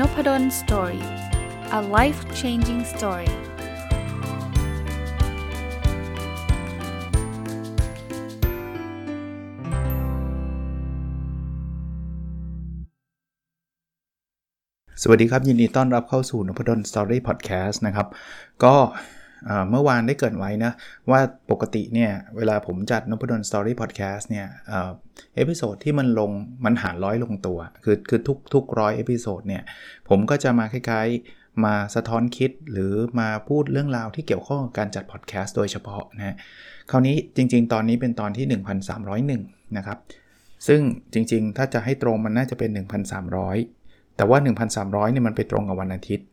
Nopadol story a life changing story สวัสดีครับ ยินดีต้อนรับเข้าสู่นพดล story podcast นะครับ ก็ เมื่อวานได้เกริ่นไว้นะ ว่าปกติเนี่ย เวลาผมจัดนพดล story podcast เนี่ยepisode ที่มันลงมันหารร้อยลงตัว คือคือทุกทุกร้อย episode เนี่ย ผมก็จะมาคล้ายๆ มาสะท้อนคิดหรือมาพูดเรื่องราวที่เกี่ยวข้องกับการจัดพอดแคสต์โดยเฉพาะนะคราวนี้จริง ๆ ตอนนี้เป็นตอนที่ 1301 นะครับ ซึ่งจริง ๆ ถ้าจะให้ตรงมันน่าจะเป็น 1,300 แต่ว่า 1,300เนี่ยมันไปตรงกับวันอาทิตย์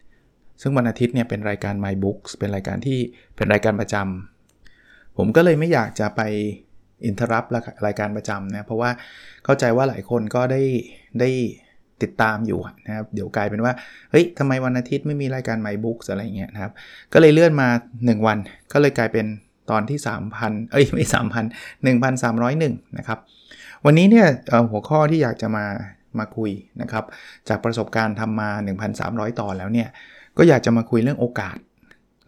ซึ่งวันอาทิตย์เนี่ยเป็นรายการ My Books เป็นรายการที่เป็นรายการประจำผมก็เลยไม่อยากจะไปอินเทอร์รับรายการประจำนะเพราะว่าเข้าใจว่าหลายคนก็ได้ได้ติดตามอยู่นะครับเดี๋ยวกลายเป็นว่าเฮ้ยทำไมวันอาทิตย์ไม่มีรายการ My Books อะไรเงี้ยนะครับ ก็เลยเลื่อนมา 1 วัน ก็เลยกลายเป็นตอนที่ 3,000 เอ้ยไม่ 3,000 1,301 นะครับ วันนี้เนี่ยหัวข้อที่อยากจะมามาคุยนะครับ จากประสบการณ์ทำมา 1,300 ตอนแล้วเนี่ย ก็อยากจะมาคุยเรื่องโอกาส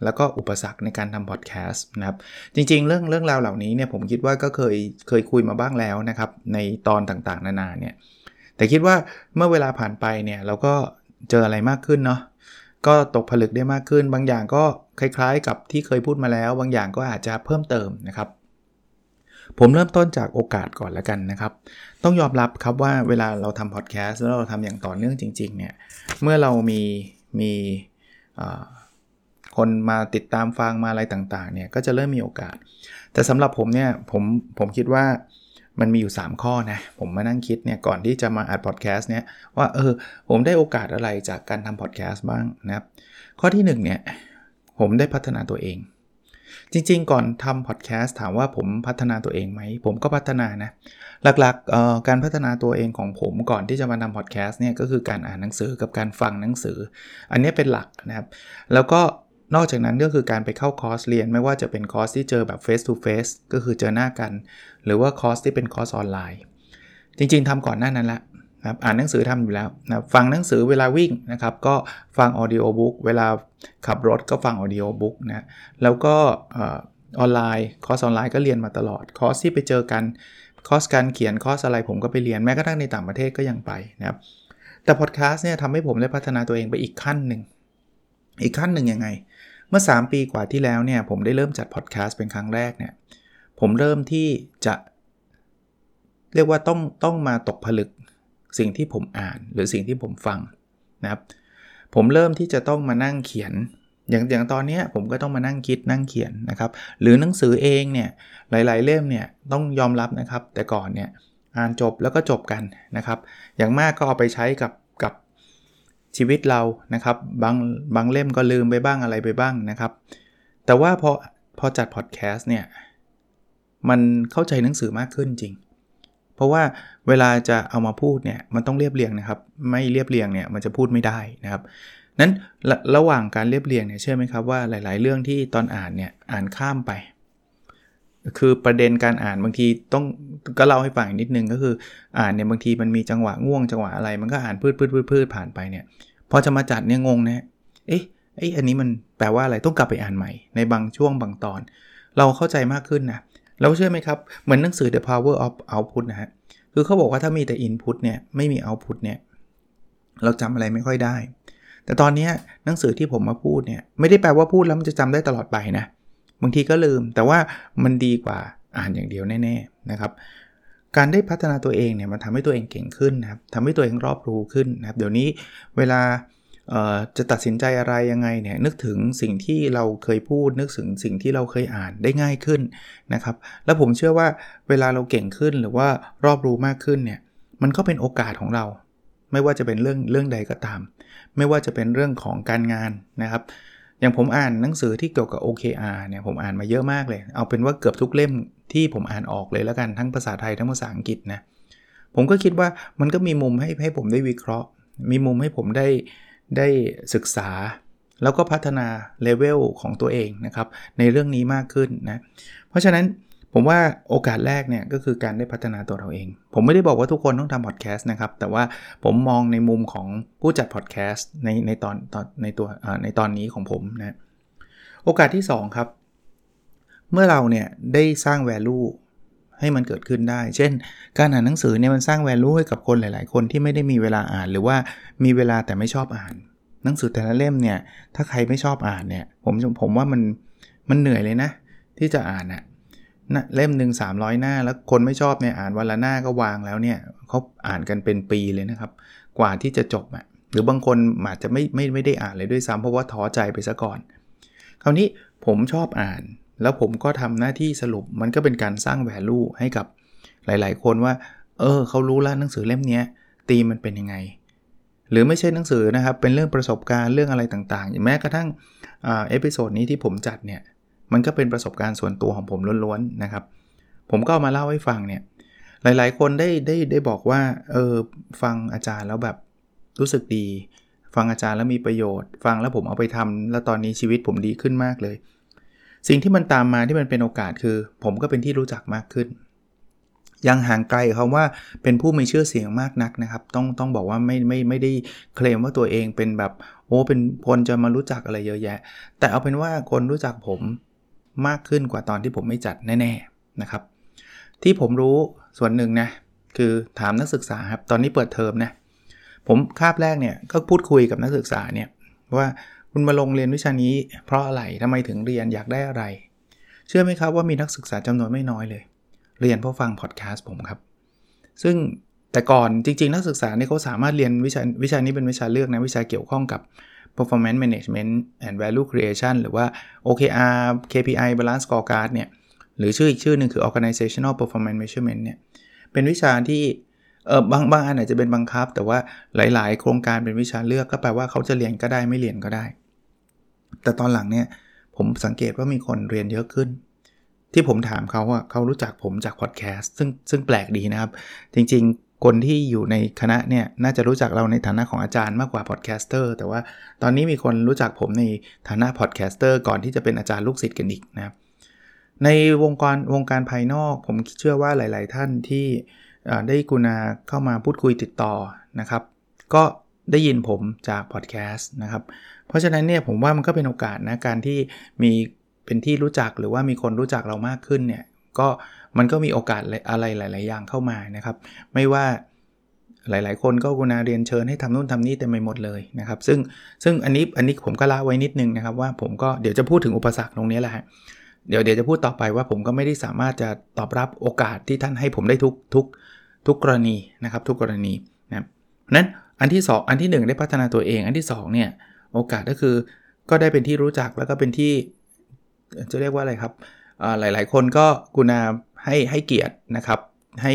แล้วก็อุปสรรคในการทำพอดแคสต์นะครับ จริงๆ เรื่องเรื่องราวเหล่านี้เนี่ยผมคิดว่าก็เคยเคยคุยมาบ้างแล้วนะครับ ในตอนต่างๆ นานาเนี่ย แต่คิดว่าเมื่อเวลาผ่านไปเนี่ยเราก็เจออะไรมากขึ้นเนาะก็ตกผลึกได้มากขึ้น บางอย่างก็คล้ายๆ กับที่เคยพูดมาแล้ว บางอย่างก็อาจจะเพิ่มเติมนะครับผมเริ่มต้นจากโอกาสก่อนแล้วกันนะครับ ต้องยอมรับครับว่าเวลาเราทำพอดแคสต์แล้วเราทำอย่างต่อเนื่องจริง ๆ เนี่ย เมื่อเรามีมี คนมาติดตามฟังมาอะไรต่างๆเนี่ยก็จะเริ่มมีโอกาส แต่สำหรับผมเนี่ยผมผมคิดว่ามันมีอยู่ 3 ข้อนะ ผมมานั่งคิดเนี่ยก่อนที่จะมาอัดพอดแคสต์เนี่ยว่าเออผมได้โอกาสอะไรจากการทำพอดแคสต์บ้างนะครับ ข้อที่1เนี่ยผมได้พัฒนาตัวเอง จริง ๆ ก่อนทำพอดแคสต์ถามว่าผมพัฒนาตัวเองไหม ผมก็พัฒนานะ หลักๆการพัฒนาตัวเองของผมก่อนที่จะมาทำพอดแคสต์เนี่ยก็คือการอ่านหนังสือกับการฟังหนังสือ อันนี้เป็นหลักนะครับ แล้วก็นอกจากนั้นก็คือการไปเข้าคอร์สเรียนไม่ว่าจะเป็นคอร์สที่เจอแบบ face to face ก็คือเจอหน้ากัน หรือว่าคอร์สที่เป็นคอร์สออนไลน์ จริง ๆทำก่อนหน้านั้นละ นะครับอ่านหนังสือทำอยู่แล้วนะฟังหนังสือเวลาวิ่งนะครับก็ฟัง audiobook เวลาขับรถก็ฟัง audiobook นะแล้วก็ออนไลน์คอร์สออนไลน์ก็เรียนมาตลอดคอร์สที่ไปเจอกันคอร์สการเขียนคอร์สอะไรผมก็ไปเรียนแม้กระทั่งในต่างประเทศก็ยังไปนะครับแต่พอดแคสต์เนี่ยทำให้ผมได้พัฒนาตัวเองไปอีกขั้นหนึ่งอีกขั้นหนึ่งยังไง เมื่อ 3 ปีกว่าที่แล้วเนี่ยผมได้เริ่มจัดพอดแคสต์เป็นครั้งแรกเนี่ยผมเริ่มที่จะเรียกว่าต้องต้องมาตกผลึก สิ่งที่ผมอ่านหรือสิ่งที่ผมฟังนะครับ ผมเริ่มที่จะต้องมานั่งเขียน อย่างอย่างตอนนี้ผมก็ต้องมานั่งคิดนั่งเขียนนะครับ หรือหนังสือเองเนี่ยหลาย ๆ เล่มเนี่ยต้องยอมรับนะครับ แต่ก่อนเนี่ยอ่านจบแล้วก็จบกันนะครับ อย่างมากก็เอาไปใช้กับกับชีวิตเรานะครับ บางบางเล่มก็ลืมไปบ้างอะไรไปบ้างนะครับ แต่ว่าพอพอจัดพอดแคสต์เนี่ยมันเข้าใจหนังสือมากขึ้นจริง เพราะว่าเวลาจะเอามาพูดเนี่ยมันต้องเรียบเรียงนะครับ ไม่เรียบเรียงเนี่ยมันจะพูดไม่ได้นะครับนั้นระระหว่างการเรียบเรียงเนี่ยเชื่อไหมครับว่าหลาย ๆ เรื่องที่ตอนอ่านเนี่ยอ่านข้ามไป คือประเด็นการอ่านบางทีต้องก็เล่าให้ฟังนิดนึงก็คืออ่านเนี่ยบางทีมันมีจังหวะง่วงจังหวะอะไร มันก็อ่านพืดพืดพืดพืดผ่านไปเนี่ยพอจะมาจัดเนี่ยงงนะเอ๊ะไอ้อันนี้มันแปลว่าอะไรต้องกลับไปอ่านใหม่ในบางช่วงบางตอน เราเข้าใจมากขึ้นนะเเราเชื่อไหมครับ เหมือนหนังสือ The Power of Output นะฮะ คือเขาบอกว่าถ้ามีแต่ Input เนี่ย ไม่มี Output เนี่ย เราจำอะไรไม่ค่อยได้ แต่ตอนนี้หนังสือที่ผมมาพูดเนี่ย ไม่ได้แปลว่าพูดแล้วมันจะจำได้ตลอดไปนะ บางทีก็ลืม แต่ว่ามันดีกว่าอ่านอย่างเดียวแน่ ๆ นะครับ การได้พัฒนาตัวเองเนี่ยมันทำให้ตัวเองเก่งขึ้นนะครับทำให้ตัวเองรอบรู้ขึ้นนะครับ เดี๋ยวนี้เวลา จะตัดสินใจอะไรยังไงเนี่ยนึกถึงสิ่งที่เราเคยพูดนึกถึงสิ่งที่เราเคยอ่านได้ง่ายขึ้นนะครับ แล้วผมเชื่อว่าเวลาเราเก่งขึ้นหรือว่ารอบรู้มากขึ้นเนี่ยมันก็เป็นโอกาสของเรา ไม่ว่าจะเป็นเรื่องเรื่องใดก็ตาม ไม่ว่าจะเป็นเรื่องของการงานนะครับ อย่างผมอ่านหนังสือที่เกี่ยวกับ OKR เนี่ยผมอ่านมาเยอะมากเลย เอาเป็นว่าเกือบทุกเล่มที่ผมอ่านออกเลยแล้วกันทั้งภาษาไทยทั้งภาษาอังกฤษนะผมก็คิดว่ามันก็มีมุมให้ให้ผมได้วิเคราะห์ มีมุมให้ผมได้ ได้ศึกษา แล้วก็พัฒนาเลเวลของตัวเองนะครับในเรื่องนี้มากขึ้นนะ เพราะฉะนั้นผมว่าโอกาสแรกเนี่ยก็คือการได้พัฒนาตัวเราเอง ผมไม่ได้บอกว่าทุกคนต้องทำพอดแคสต์นะครับ แต่ว่าผมมองในมุมของผู้จัดพอดแคสต์ในในตอนตอนในตัวในตอนนี้ของผมนะ โอกาสที่ 2 ครับ เมื่อเราเนี่ยได้สร้าง value ให้มันเกิดขึ้นได้ เช่น การอ่านหนังสือเนี่ยมันสร้าง value ให้กับคนหลาย ๆ คนที่ไม่ได้มีเวลาอ่าน หรือว่ามีเวลาแต่ไม่ชอบอ่าน หนังสือแต่ละเล่มเนี่ยถ้าใครไม่ชอบอ่านเนี่ยผมผมว่ามันมันเหนื่อยเลยนะ ที่จะอ่านอะนะเล่มหนึ่ง300 หน้า แล้วคนไม่ชอบเนี่ยอ่านวันละหน้าก็วางแล้วเนี่ยเขาอ่านกันเป็นปีเลยนะครับ กว่าที่จะจบอะหรือบางคนอาจจะไม่ไม่ไม่ได้อ่านเลยด้วยซ้ำเพราะว่าท้อใจไปซะก่อน คราวนี้ผมชอบอ่าน แล้วผมก็ทำหน้าที่สรุปมันก็เป็นการสร้างแวลูให้กับหลาย ๆ คนว่า เออเขารู้แล้วหนังสือเล่มนี้ธีมมันเป็นยังไง หรือไม่ใช่หนังสือนะครับ เป็นเรื่องประสบการณ์เรื่องอะไรต่างๆแม้กระทั่ง episode นี้ที่ผมจัดเนี่ยมันก็เป็นประสบการณ์ส่วนตัวของผมล้วนๆนะครับ ผมก็มาเล่าให้ฟังเนี่ยหลายๆ คนได้ได้ได้บอกว่าเออฟังอาจารย์แล้วแบบรู้สึกดี ฟังอาจารย์แล้วมีประโยชน์ ฟังแล้วผมเอาไปทำแล้วตอนนี้ชีวิตผมดีขึ้นมากเลย สิ่งที่มันตามมาที่มันเป็นโอกาสคือ ผมก็เป็นที่รู้จักมากขึ้น ยังห่างไกลเขาว่าเป็นผู้มีชื่อเสียงมากนักนะครับ ต้องต้องบอกว่าไม่ไม่ไม่ได้เคลมว่าตัวเองเป็นแบบโอ้เป็นคนจะมารู้จักอะไรเยอะแยะ แต่เอาเป็นว่าคนรู้จักผมมากขึ้นกว่าตอนที่ผมไม่จัดแน่ ๆนะครับ ที่ผมรู้ส่วนหนึ่งนะคือถามนักศึกษาครับตอนนี้เปิดเทอมนะผมคาบแรกเนี่ยก็พูดคุยกับนักศึกษาเนี่ยว่า คุณมาลงเรียนวิชานี้ เพราะอะไรทำไมถึงเรียนอยากได้อะไร เชื่อไหมครับว่ามีนักศึกษาจำนวนไม่น้อยเลย เรียนเพราะฟังพอดแคสต์ผมครับ ซึ่งแต่ก่อนจริง ๆ นักศึกษาเนี่ยเขาสามารถเรียนวิชาวิชานี้เป็นวิชาเลือกนะวิชาเกี่ยวข้องกับ performance management and value creation หรือว่า OKR KPI balance scorecard เนี่ยหรือชื่ออีกชื่อหนึ่งคือ organizational performance measurement เนี่ยเป็นวิชาที่เออบางบางอันอาจจะเป็นบังคับ แต่ว่าหลาย ๆ โครงการเป็นวิชาเลือกก็แปลว่าเขาจะเรียนก็ได้ไม่เรียนก็ได้ แต่ตอนหลังเนี่ยผมสังเกตว่ามีคนเรียนเยอะขึ้น ที่ผมถามเขาว่าเขารู้จักผมจากพอดแคสต์ซึ่งซึ่งแปลกดีนะครับ จริงๆ คนที่อยู่ในคณะเนี่ยน่าจะรู้จักเราในฐานะของอาจารย์มากกว่า podcaster แต่ว่าตอนนี้มีคนรู้จักผมในฐานะ podcaster ก่อนที่จะเป็นอาจารย์ลูกศิษย์กันอีกนะครับในวงการวงการภายนอก ผมเชื่อว่าหลาย ๆ ท่านที่ได้กุณาเข้ามาพูดคุยติดต่อนะครับ ก็ได้ยินผมจากพอดแคสต์นะครับ เพราะฉะนั้นเนี่ยผมว่ามันก็เป็นโอกาสนะการที่มีเป็นที่รู้จักหรือว่ามีคนรู้จักเรามากขึ้นเนี่ยก็มันก็มีโอกาสอะไรหลาย ๆ อย่างเข้ามานะครับ ไม่ว่าหลาย ๆ คนก็กุณาเรียนเชิญให้ทำนู่นทำนี่เต็มไปหมดเลยนะครับ ซึ่งซึ่งอันนี้อันนี้ผมก็ละไว้นิดนึงนะครับว่าผมก็เดี๋ยวจะพูดถึงอุปสรรคตรงนี้แหละฮะเดี๋ยวเดี๋ยวจะพูดต่อไปว่าผมก็ไม่ได้สามารถจะตอบรับโอกาสที่ท่านให้ผมได้ทุกทุกทุกกรณีนะครับ ทุกกรณีนะนั้นอันที่ 2 อันที่ 1 ได้พัฒนาตัวเอง อันที่2เนี่ย โอกาสก็คือก็ได้เป็นที่รู้จักแล้วก็เป็นที่จะเรียกว่าอะไรครับหลายๆ คนก็กุณาให้ให้เกียรตินะครับ ให้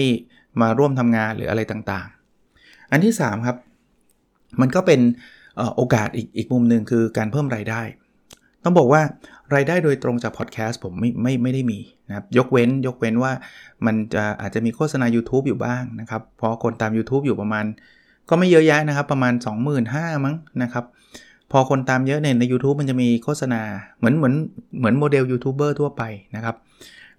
มาร่วมทำงานหรืออะไรต่างๆ อันที่ 3 ครับ มันก็เป็นโอกาสอีกอีกมุมหนึ่งคือการเพิ่มรายได้ ต้องบอกว่ารายได้โดยตรงจากพอดแคสต์ผมไม่ไม่ไม่ได้มีนะครับยกเว้นยกเว้นว่ามันจะอาจจะมีโฆษณา YouTube อยู่บ้างนะครับเพราะคนตาม YouTube อยู่ประมาณ ก็ไม่เยอะแยะนะครับ ประมาณ 25,000 มั้งนะครับ พอคนตามเยอะเนี่ยใน YouTube มันจะมีโฆษณาเหมือนเหมือนเหมือนโมเดลยูทูบเบอร์ทั่วไปนะครับ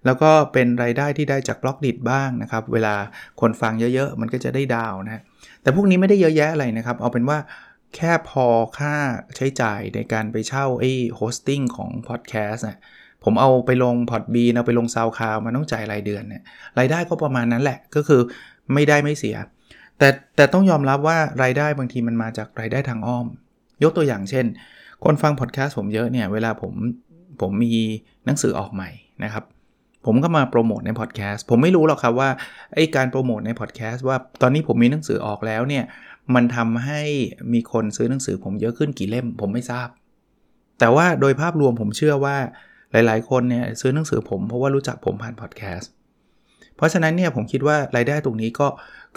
แล้วก็เป็นรายได้ที่ได้จาก Blockdit บ้างนะครับ เวลาคนฟังเยอะๆ มันก็จะได้ดาวนะแต่พวกนี้ไม่ได้เยอะแยะอะไรนะครับ เอาเป็นว่าแค่พอค่าใช้จ่ายในการไปเช่าไอ้ hosting ของพอดแคสต์นะผมเอาไปลง Podbean เอาไปลง SoundCloud มันต้องจ่ายรายเดือนเนี่ยรายได้ก็ประมาณนั้นแหละก็คือไม่ได้ไม่เสีย แต่แต่ต้องยอมรับว่ารายได้บางทีมันมาจากรายได้ทางอ้อม ยกตัวอย่างเช่น คนฟังพอดแคสต์ผมเยอะเนี่ย เวลาผมผมมีหนังสือออกใหม่นะครับผมก็มาโปรโมทในพอดแคสต์ผมไม่รู้หรอกครับว่าไอการโปรโมทในพอดแคสต์ว่าตอนนี้ผมมีหนังสือออกแล้วเนี่ย มันทำให้มีคนซื้อหนังสือผมเยอะขึ้นกี่เล่มผมไม่ทราบ แต่ว่าโดยภาพรวมผมเชื่อว่าหลาย ๆ คนเนี่ยซื้อหนังสือผมเพราะว่ารู้จักผมผ่านพอดแคสต์เพราะฉะนั้นเนี่ยผมคิดว่ารายได้ตรงนี้ก็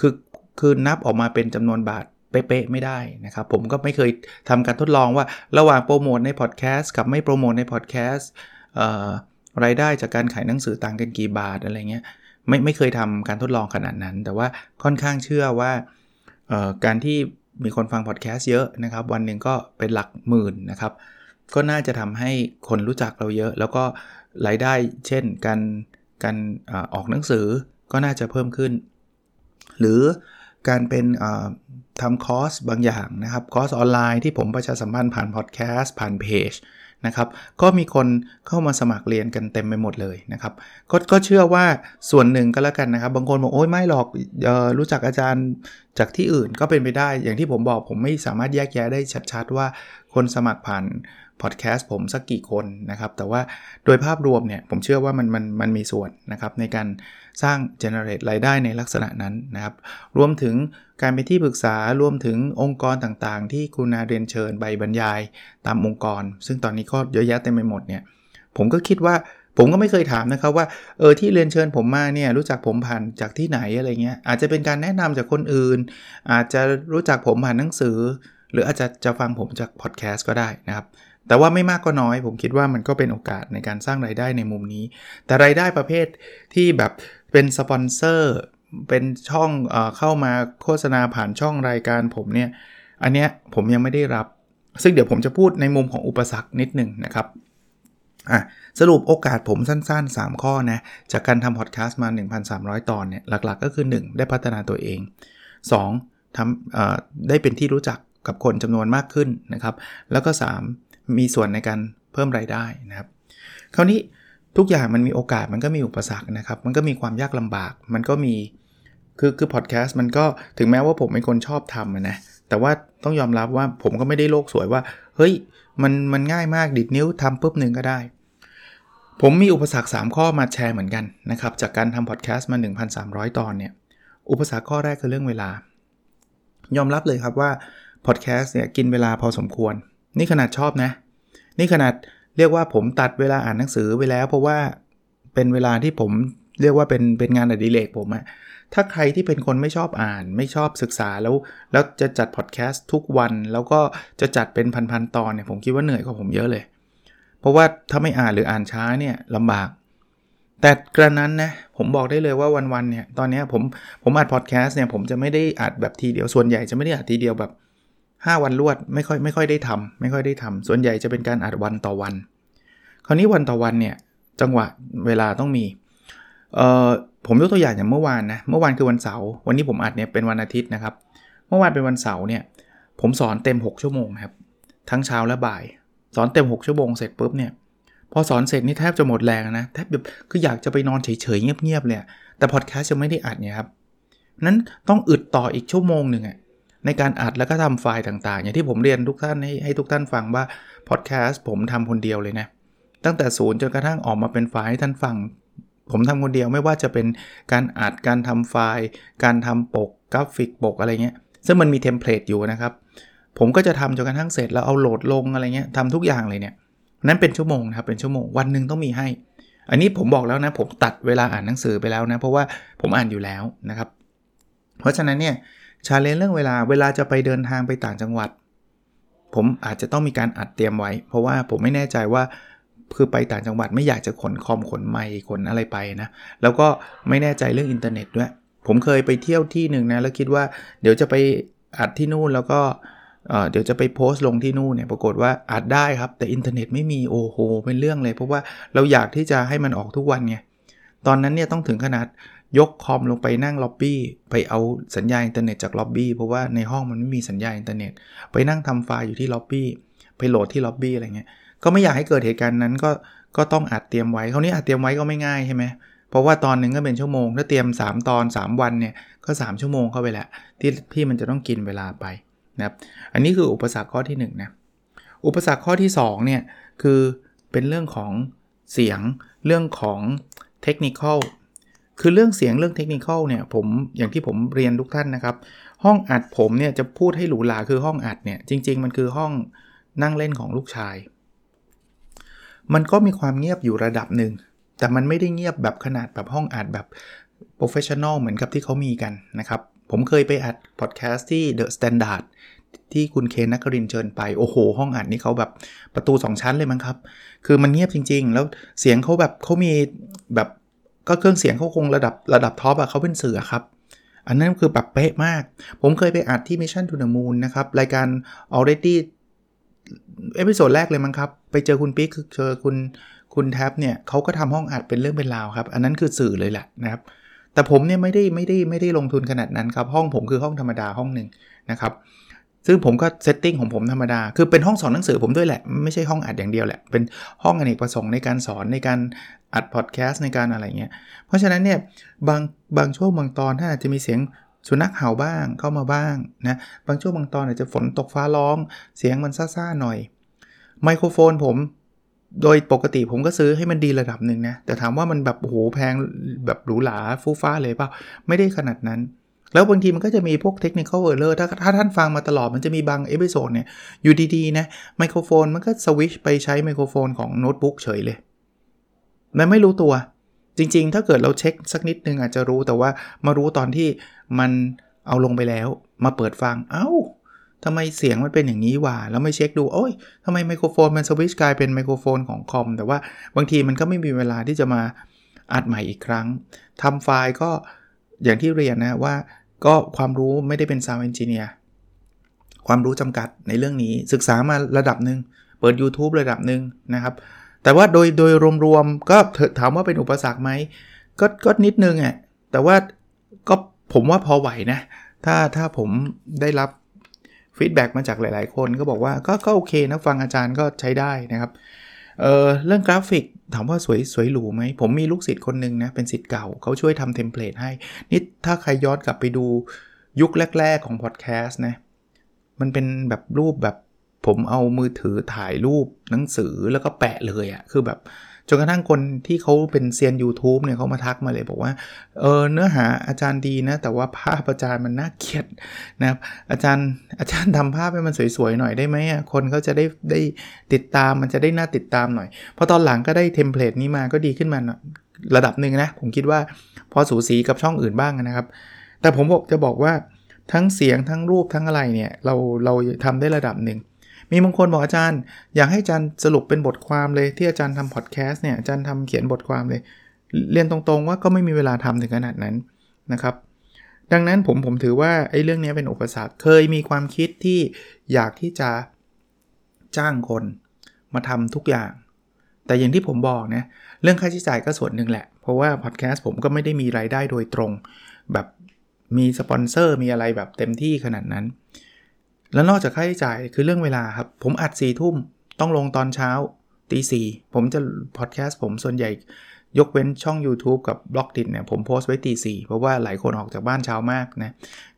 คือคือนับออกมาเป็นจำนวนบาท ป๊ะๆไม่ได้นะครับ ผมก็ไม่เคยทำการทดลองว่าระหว่างโปรโมทในพอดแคสต์กับไม่โปรโมทในพอดแคสต์รายได้จากการขายหนังสือต่างกันกี่บาทอะไรเงี้ยไม่ไม่เคยทำการทดลองขนาดนั้น แต่ว่าค่อนข้างเชื่อว่าการที่มีคนฟังพอดแคสต์เยอะนะครับ วันหนึ่งก็เป็นหลักหมื่นนะครับ ก็น่าจะทำให้คนรู้จักเราเยอะ แล้วก็รายได้เช่นการการออกหนังสือก็น่าจะเพิ่มขึ้น หรือการเป็น ทำคอร์สบางอย่างนะครับคอร์สออนไลน์ที่ผมประชาสัมพันธ์ผ่านพอดแคสต์ผ่านเพจนะครับก็มีคนเข้ามาสมัครเรียนกันเต็มไปหมดเลยนะครับกก็เชื่อว่าส่วนหนึ่งก็แล้วกันนะครับ บางคนบอกโอ้ยไม่หรอกออรู้จักอาจารย์จากที่อื่นก็เป็นไปได้ อย่างที่ผมบอกผมไม่สามารถแยกแยะได้ชัด ๆ ว่าคนสมัครผ่าน พอดแคสต์ผมสักกี่คนนะครับ แต่ว่าโดยภาพรวมเนี่ยผมเชื่อว่ามันมันมันมีส่วนนะครับในการสร้าง generate รายได้ในลักษณะนั้นนะครับ รวมถึงการเป็นที่ปรึกษารวมถึงองค์กรต่างๆ ที่คุณาเรียนเชิญใบบรรยายตามองค์กร ซึ่งตอนนี้ก็เยอะแยะเต็มไปหมดเนี่ยผมก็คิดว่าผมก็ไม่เคยถามนะครับว่าเออที่เรียนเชิญผมมาเนี่ยรู้จักผมผ่านจากที่ไหนอะไรเงี้ยอาจจะเป็นการแนะนำจากคนอื่น อาจจะรู้จักผมผ่านหนังสือ หรืออาจจะจะฟังผมจากพอดแคสต์ก็ได้นะครับ แต่ว่าไม่มากก็น้อย ผมคิดว่ามันก็เป็นโอกาสในการสร้างไรายได้ในมุมนี้ แต่รายได้ประเภทที่แบบเป็นสปอนเซอร์ เป็นช่องเอเข้ามาโฆษณาผ่านช่องรายการผมเนี่ย อันเนี้ยผมยังไม่ได้รับ ซึ่งเดี๋ยวผมจะพูดในมุมของอุปสรรคนิดหนึ่งนะครับอะสรุปโอกาสผมสั้นๆ 3 ข้อนะ จากการทำพอดแคสต์มา 1,300 ตอนเนี่ย หลักๆ ก็คือ 1 ได้พัฒนาตัวเอง 2. ทำได้เป็นที่รู้จักกับคนจำนวนมากขึ้นนะครับ แล้วก็ 3. มีส่วนในการเพิ่มรายได้นะครับ คราวนี้ทุกอย่างมันมีโอกาสมันก็มีอุปสรรคนะครับ มันก็มีความยากลำบาก มันก็มีคือคือพอดแคสต์มันก็ถึงแม้ว่าผมเป็นคนชอบทำนะแต่ว่าต้องยอมรับว่าผมก็ไม่ได้โลกสวยว่า เฮ้ยมันมันง่ายมากดิดนิ้วทำปุ๊บหนึ่งก็ได้ ผมมีอุปสรรค 3 ข้อมาแชร์เหมือนกันนะครับ จากการทำพอดแคสต์มา 1,300 ตอนเนี่ย อุปสรรคข้อแรกคือเรื่องเวลา ยอมรับเลยครับว่าพอดแคสต์เนี่ยกินเวลาพอสมควร นี่ขนาดชอบนะ นี่ขนาดเรียกว่าผมตัดเวลาอ่านหนังสือไปแล้ว เพราะว่าเป็นเวลาที่ผมเรียกว่าเป็นเป็นงานอดิเรกผมอะถ้าใครที่เป็นคนไม่ชอบอ่าน ไม่ชอบศึกษาแล้วแล้วจะจัดพอดแคสต์ทุกวัน แล้วก็จะจัดเป็นพันๆตอนเนี่ยผมคิดว่าเหนื่อยกว่าผมเยอะเลย เพราะว่าถ้าไม่อ่านหรืออ่านช้าเนี่ยลำบาก แต่กระนั้นนะผมบอกได้เลยว่าวันๆเนี่ยตอนนี้ผมผมอัดพอดแคสต์เนี่ยผมจะไม่ได้อัดแบบทีเดียวส่วนใหญ่จะไม่ได้อัดทีเดียวแบบ 5 วันรวดไม่ค่อยไม่ค่อยได้ทำไม่ค่อยได้ทำส่วนใหญ่จะเป็นการอัดวันต่อวัน คราวนี้วันต่อวันเนี่ยจังหวะเวลาต้องมีเอ่อผมยกตัวอย่างอย่างเมื่อวานนะเมื่อวานคือวันเสาร์วันนี้ผมอัดเนี่ยเป็นวันอาทิตย์นะครับ เมื่อวานเป็นวันเสาร์เนี่ยผมสอนเต็ม 6 ชั่วโมงครับทั้งเช้าและบ่าย สอนเต็ม 6 ชั่วโมงเสร็จปุ๊บเนี่ยพอสอนเสร็จนี่แทบจะหมดแรงนะแทบแบบคืออยากจะไปนอนเฉยๆเงียบๆเลยแต่พอดแคสต์จะไม่ได้อัดเนี่ยครับนั้นต้องอึดต่ออีกชั่วโมงหนึ่งอะ ในการอัดแล้วก็ทำไฟล์ต่างๆ อย่างที่ผมเรียนทุกท่านให้ให้ทุกท่านฟังว่าพอดแคสต์ผมทำคนเดียวเลยนะ ตั้งแต่ศูนย์จนกระทั่งออกมาเป็นไฟล์ให้ท่านฟัง ผมทำคนเดียวไม่ว่าจะเป็นการอัดการทำไฟล์ การทำปกกราฟิกปกอะไรเงี้ยซึ่งมันมี template อยู่นะครับ ผมก็จะทำจนกระทั่งเสร็จแล้วเอาโหลดลงอะไรเงี้ยทำทุกอย่างเลยเนี่ยนั้นเป็นชั่วโมงนะครับเป็นชั่วโมงวันหนึ่งต้องมีให้ อันนี้ผมบอกแล้วนะผมตัดเวลาอ่านหนังสือไปแล้วนะเพราะว่าผมอ่านอยู่แล้วนะครับ เพราะฉะนั้นเนี่ย challenge เรื่องเวลาเวลาจะไปเดินทางไปต่างจังหวัด ผมอาจจะต้องมีการอัดเตรียมไว้ เพราะว่าผมไม่แน่ใจว่าคือไปต่างจังหวัดไม่อยากจะขนคอมขนไมค์ขนอะไรไปนะ แล้วก็ไม่แน่ใจเรื่องอินเทอร์เน็ตด้วย ผมเคยไปเที่ยวที่หนึ่งนะ แล้วคิดว่าเดี๋ยวจะไปอัดที่นู่นแล้วก็เดี๋ยวจะไปโพสต์ลงที่นู่นเนี่ยปรากฏว่าอัดได้ครับ แต่อินเทอร์เน็ตไม่มีโอ้โหเป็นเรื่องเลย เพราะว่าเราอยากที่จะให้มันออกทุกวันไงตอนนั้นเนี่ยต้องถึงขนาด ยกคอมลงไปนั่งล็อบบี้ไปเอาสัญญาณอินเทอร์เน็ตจากล็อบบี้เพราะว่าในห้องมันไม่มีสัญญาณอินเทอร์เน็ตไปนั่งทำไฟล์อยู่ที่ล็อบบี้ไปโหลดที่ล็อบบี้อะไรเงี้ยก็ไม่อยากให้เกิดเหตุการณ์นั้นก็ก็ต้องอัดเตรียมไว้คราวนี้อัดเตรียมไว้ก็ไม่ง่ายใช่ไหมเพราะว่าตอนหนึ่งก็เป็นชั่วโมง ถ้าเตรียม 3 ตอน 3 วันเนี่ยก็ 3 ชั่วโมงเข้าไปแหละที่ที่มันจะต้องกินเวลาไปนะครับอันนี้คืออุปสรรคข้อที่1นะอุปสรรคข้อที่2เนี่ยคือเป็นเรื่องของเสียงเรื่องของเทคนิค คือเรื่องเสียงเรื่องเทคนิคเนี่ยผมอย่างที่ผมเรียนทุกท่านนะครับ ห้องอัดผมเนี่ยจะพูดให้หรูหราคือห้องอัดเนี่ยจริง ๆ มันคือห้องนั่งเล่นของลูกชาย มันก็มีความเงียบอยู่ระดับหนึ่ง แต่มันไม่ได้เงียบแบบขนาดแบบห้องอัดแบบ professional เหมือนกับที่เขามีกันนะครับ ผมเคยไปอัดพอดแคสต์ที่ The Standard ที่คุณเคนนครินทร์เชิญไป โอ้โห ห้องอัดนี่เขาแบบประตู 2 ชั้นเลยมั้งครับ คือมันเงียบจริง ๆ แล้วเสียงเขาแบบเขามีแบบ ก็เครื่องเสียงเขาคงระดับระดับ top อะเขาเป็นสื่อครับ อันนั้นคือแบบเป๊ะมาก ผมเคยไปอัดที่ Mission to the Moon นะครับ รายการ already episode แรกเลยมั้งครับ ไปเจอคุณปิ๊กคือเจอคุณคุณแท็บเนี่ยเขาก็ทำห้องอัดเป็นเรื่องเป็นราวครับ อันนั้นคือสื่อเลยแหละนะครับ แต่ผมเนี่ยไม่ได้ไม่ได้ไม่ได้ลงทุนขนาดนั้นครับ ห้องผมคือห้องธรรมดาห้องหนึ่งนะครับ ซึ่งผมก็เซตติ้งของผมธรรมดา คือเป็นห้องสอนหนังสือผมด้วยแหละ ไม่ใช่ห้องอัดอย่างเดียวแหละ เป็นห้องอเนกประสงค์ในการสอนในการอัดพอดแคสต์ในการอะไรเงี้ย เพราะฉะนั้นเนี่ยบางบางช่วงบางตอนถ้าอาจจะมีเสียงสุนัขเห่าบ้างเข้ามาบ้างนะ บางช่วงบางตอนอาจจะฝนตกฟ้าร้องเสียงมันซ่าๆหน่อย ไมโครโฟนผมโดยปกติผมก็ซื้อให้มันดีระดับหนึ่งนะ แต่ถามว่ามันแบบโอ้โหแพงแบบหรูหราฟูฟ้าเลยเปล่าไม่ได้ขนาดนั้น แล้วบางทีมันก็จะมีพวก technical error ถ้าถ้าท่านฟังมาตลอดมันจะมีบาง episode เนี่ย อยู่ดีๆนะไมโครโฟนมันก็สวิชไปใช้ไมโครโฟนของโน้ตบุ๊กเฉยเลยมันไม่รู้ตัว จริงๆ ถ้าเกิดเราเช็คสักนิดนึงอาจจะรู้แต่ว่ามารู้ตอนที่มันเอาลงไปแล้วมาเปิดฟังเอ้าทำไมเสียงมันเป็นอย่างนี้วะแล้วไม่เช็คดู โอ้ยทำไมไมโครโฟนมันสวิชกลายเป็นไมโครโฟนของคอม แต่ว่าบางทีมันก็ไม่มีเวลาที่จะมาอัดใหม่อีกครั้งทำไฟล์ก็ อย่างที่เรียนนะว่าก็ความรู้ไม่ได้เป็นซาว n d เอนจิเนียร์ความรู้จำกัดในเรื่องนี้ศึกษามาระดับหนึ่ง เปิด YouTube ระดับหนึ่งนะครับ แต่ว่าโดยโดยรวมๆ ก็ถามว่าเป็นอุปสรรคไหมก็ก็นิดนึงอะแต่ว่าก็ผมว่าพอไหวนะ ถ้าถ้าผมได้รับ feedback มาจากหลายๆ คนก็บอกว่าก็ก็โอเคนะ ฟังอาจารย์ก็ใช้ได้นะครับ เรื่องกราฟิกถามว่าสวยสวยหรูไหม ผมมีลูกศิษย์คนหนึ่งนะ เป็นศิษย์เก่าเขาช่วยทำ template ให้ นี่ถ้าใครย้อนกลับไปดูยุคแรก ๆ ของพอดแคสต์นะ มันเป็นแบบรูปแบบผมเอามือถือถ่ายรูปหนังสือแล้วก็แปะเลยอะคือแบบ จนกระทั่งคนที่เขาเป็นเซียน YouTube เนี่ยเขามาทักมาเลยบอกว่า เออเนื้อหาอาจารย์ดีนะ แต่ว่าภาพอาจารย์มันน่าเกลียดนะครับอาจารย์อาจารย์ทำภาพให้มันสวยๆหน่อยได้ไหมคนเขาจะได้ได้ติดตามมันจะได้น่าติดตามหน่อยพอตอนหลังก็ได้เทมเพลตนี้มาก็ดีขึ้นมาระดับหนึ่งนะ ผมคิดว่าพอสูสีกับช่องอื่นบ้างนะครับ แต่ผมบอกจะบอกว่าทั้งเสียงทั้งรูปทั้งอะไรเนี่ยเราเราทำได้ระดับหนึ่ง มีบางคนบอกอาจารย์ อยากให้อาจารย์สรุปเป็นบทความเลยที่อาจารย์ทำพอดแคสต์เนี่ยอาจารย์ทำเขียนบทความเลย เรียนตรงๆว่าก็ไม่มีเวลาทำถึงขนาดนั้นนะครับ ดังนั้นผมผมถือว่าไอ้เรื่องนี้เป็นอุปสรรคเคยมีความคิดที่อยากที่จะจ้างคนมาทำทุกอย่าง แต่อย่างที่ผมบอกนะเรื่องค่าใช้จ่ายก็ส่วนหนึ่งแหละ เพราะว่าพอดแคสต์ผมก็ไม่ได้มีรายได้โดยตรง แบบมีสปอนเซอร์มีอะไรแบบเต็มที่ขนาดนั้น แล้วนอกจากค่าใช้จ่ายคือเรื่องเวลาครับ ผมอัด4ี่ทุ่มต้องลงตอนเช้าตีสี่ผมจะพอดแคสต์ผมส่วนใหญ่ยกเว้นช่อง YouTube กับ Blockdit เนี่ยผมโพสต์ไว้ตีสี่เพราะว่าหลายคนออกจากบ้านเช้ามากนะ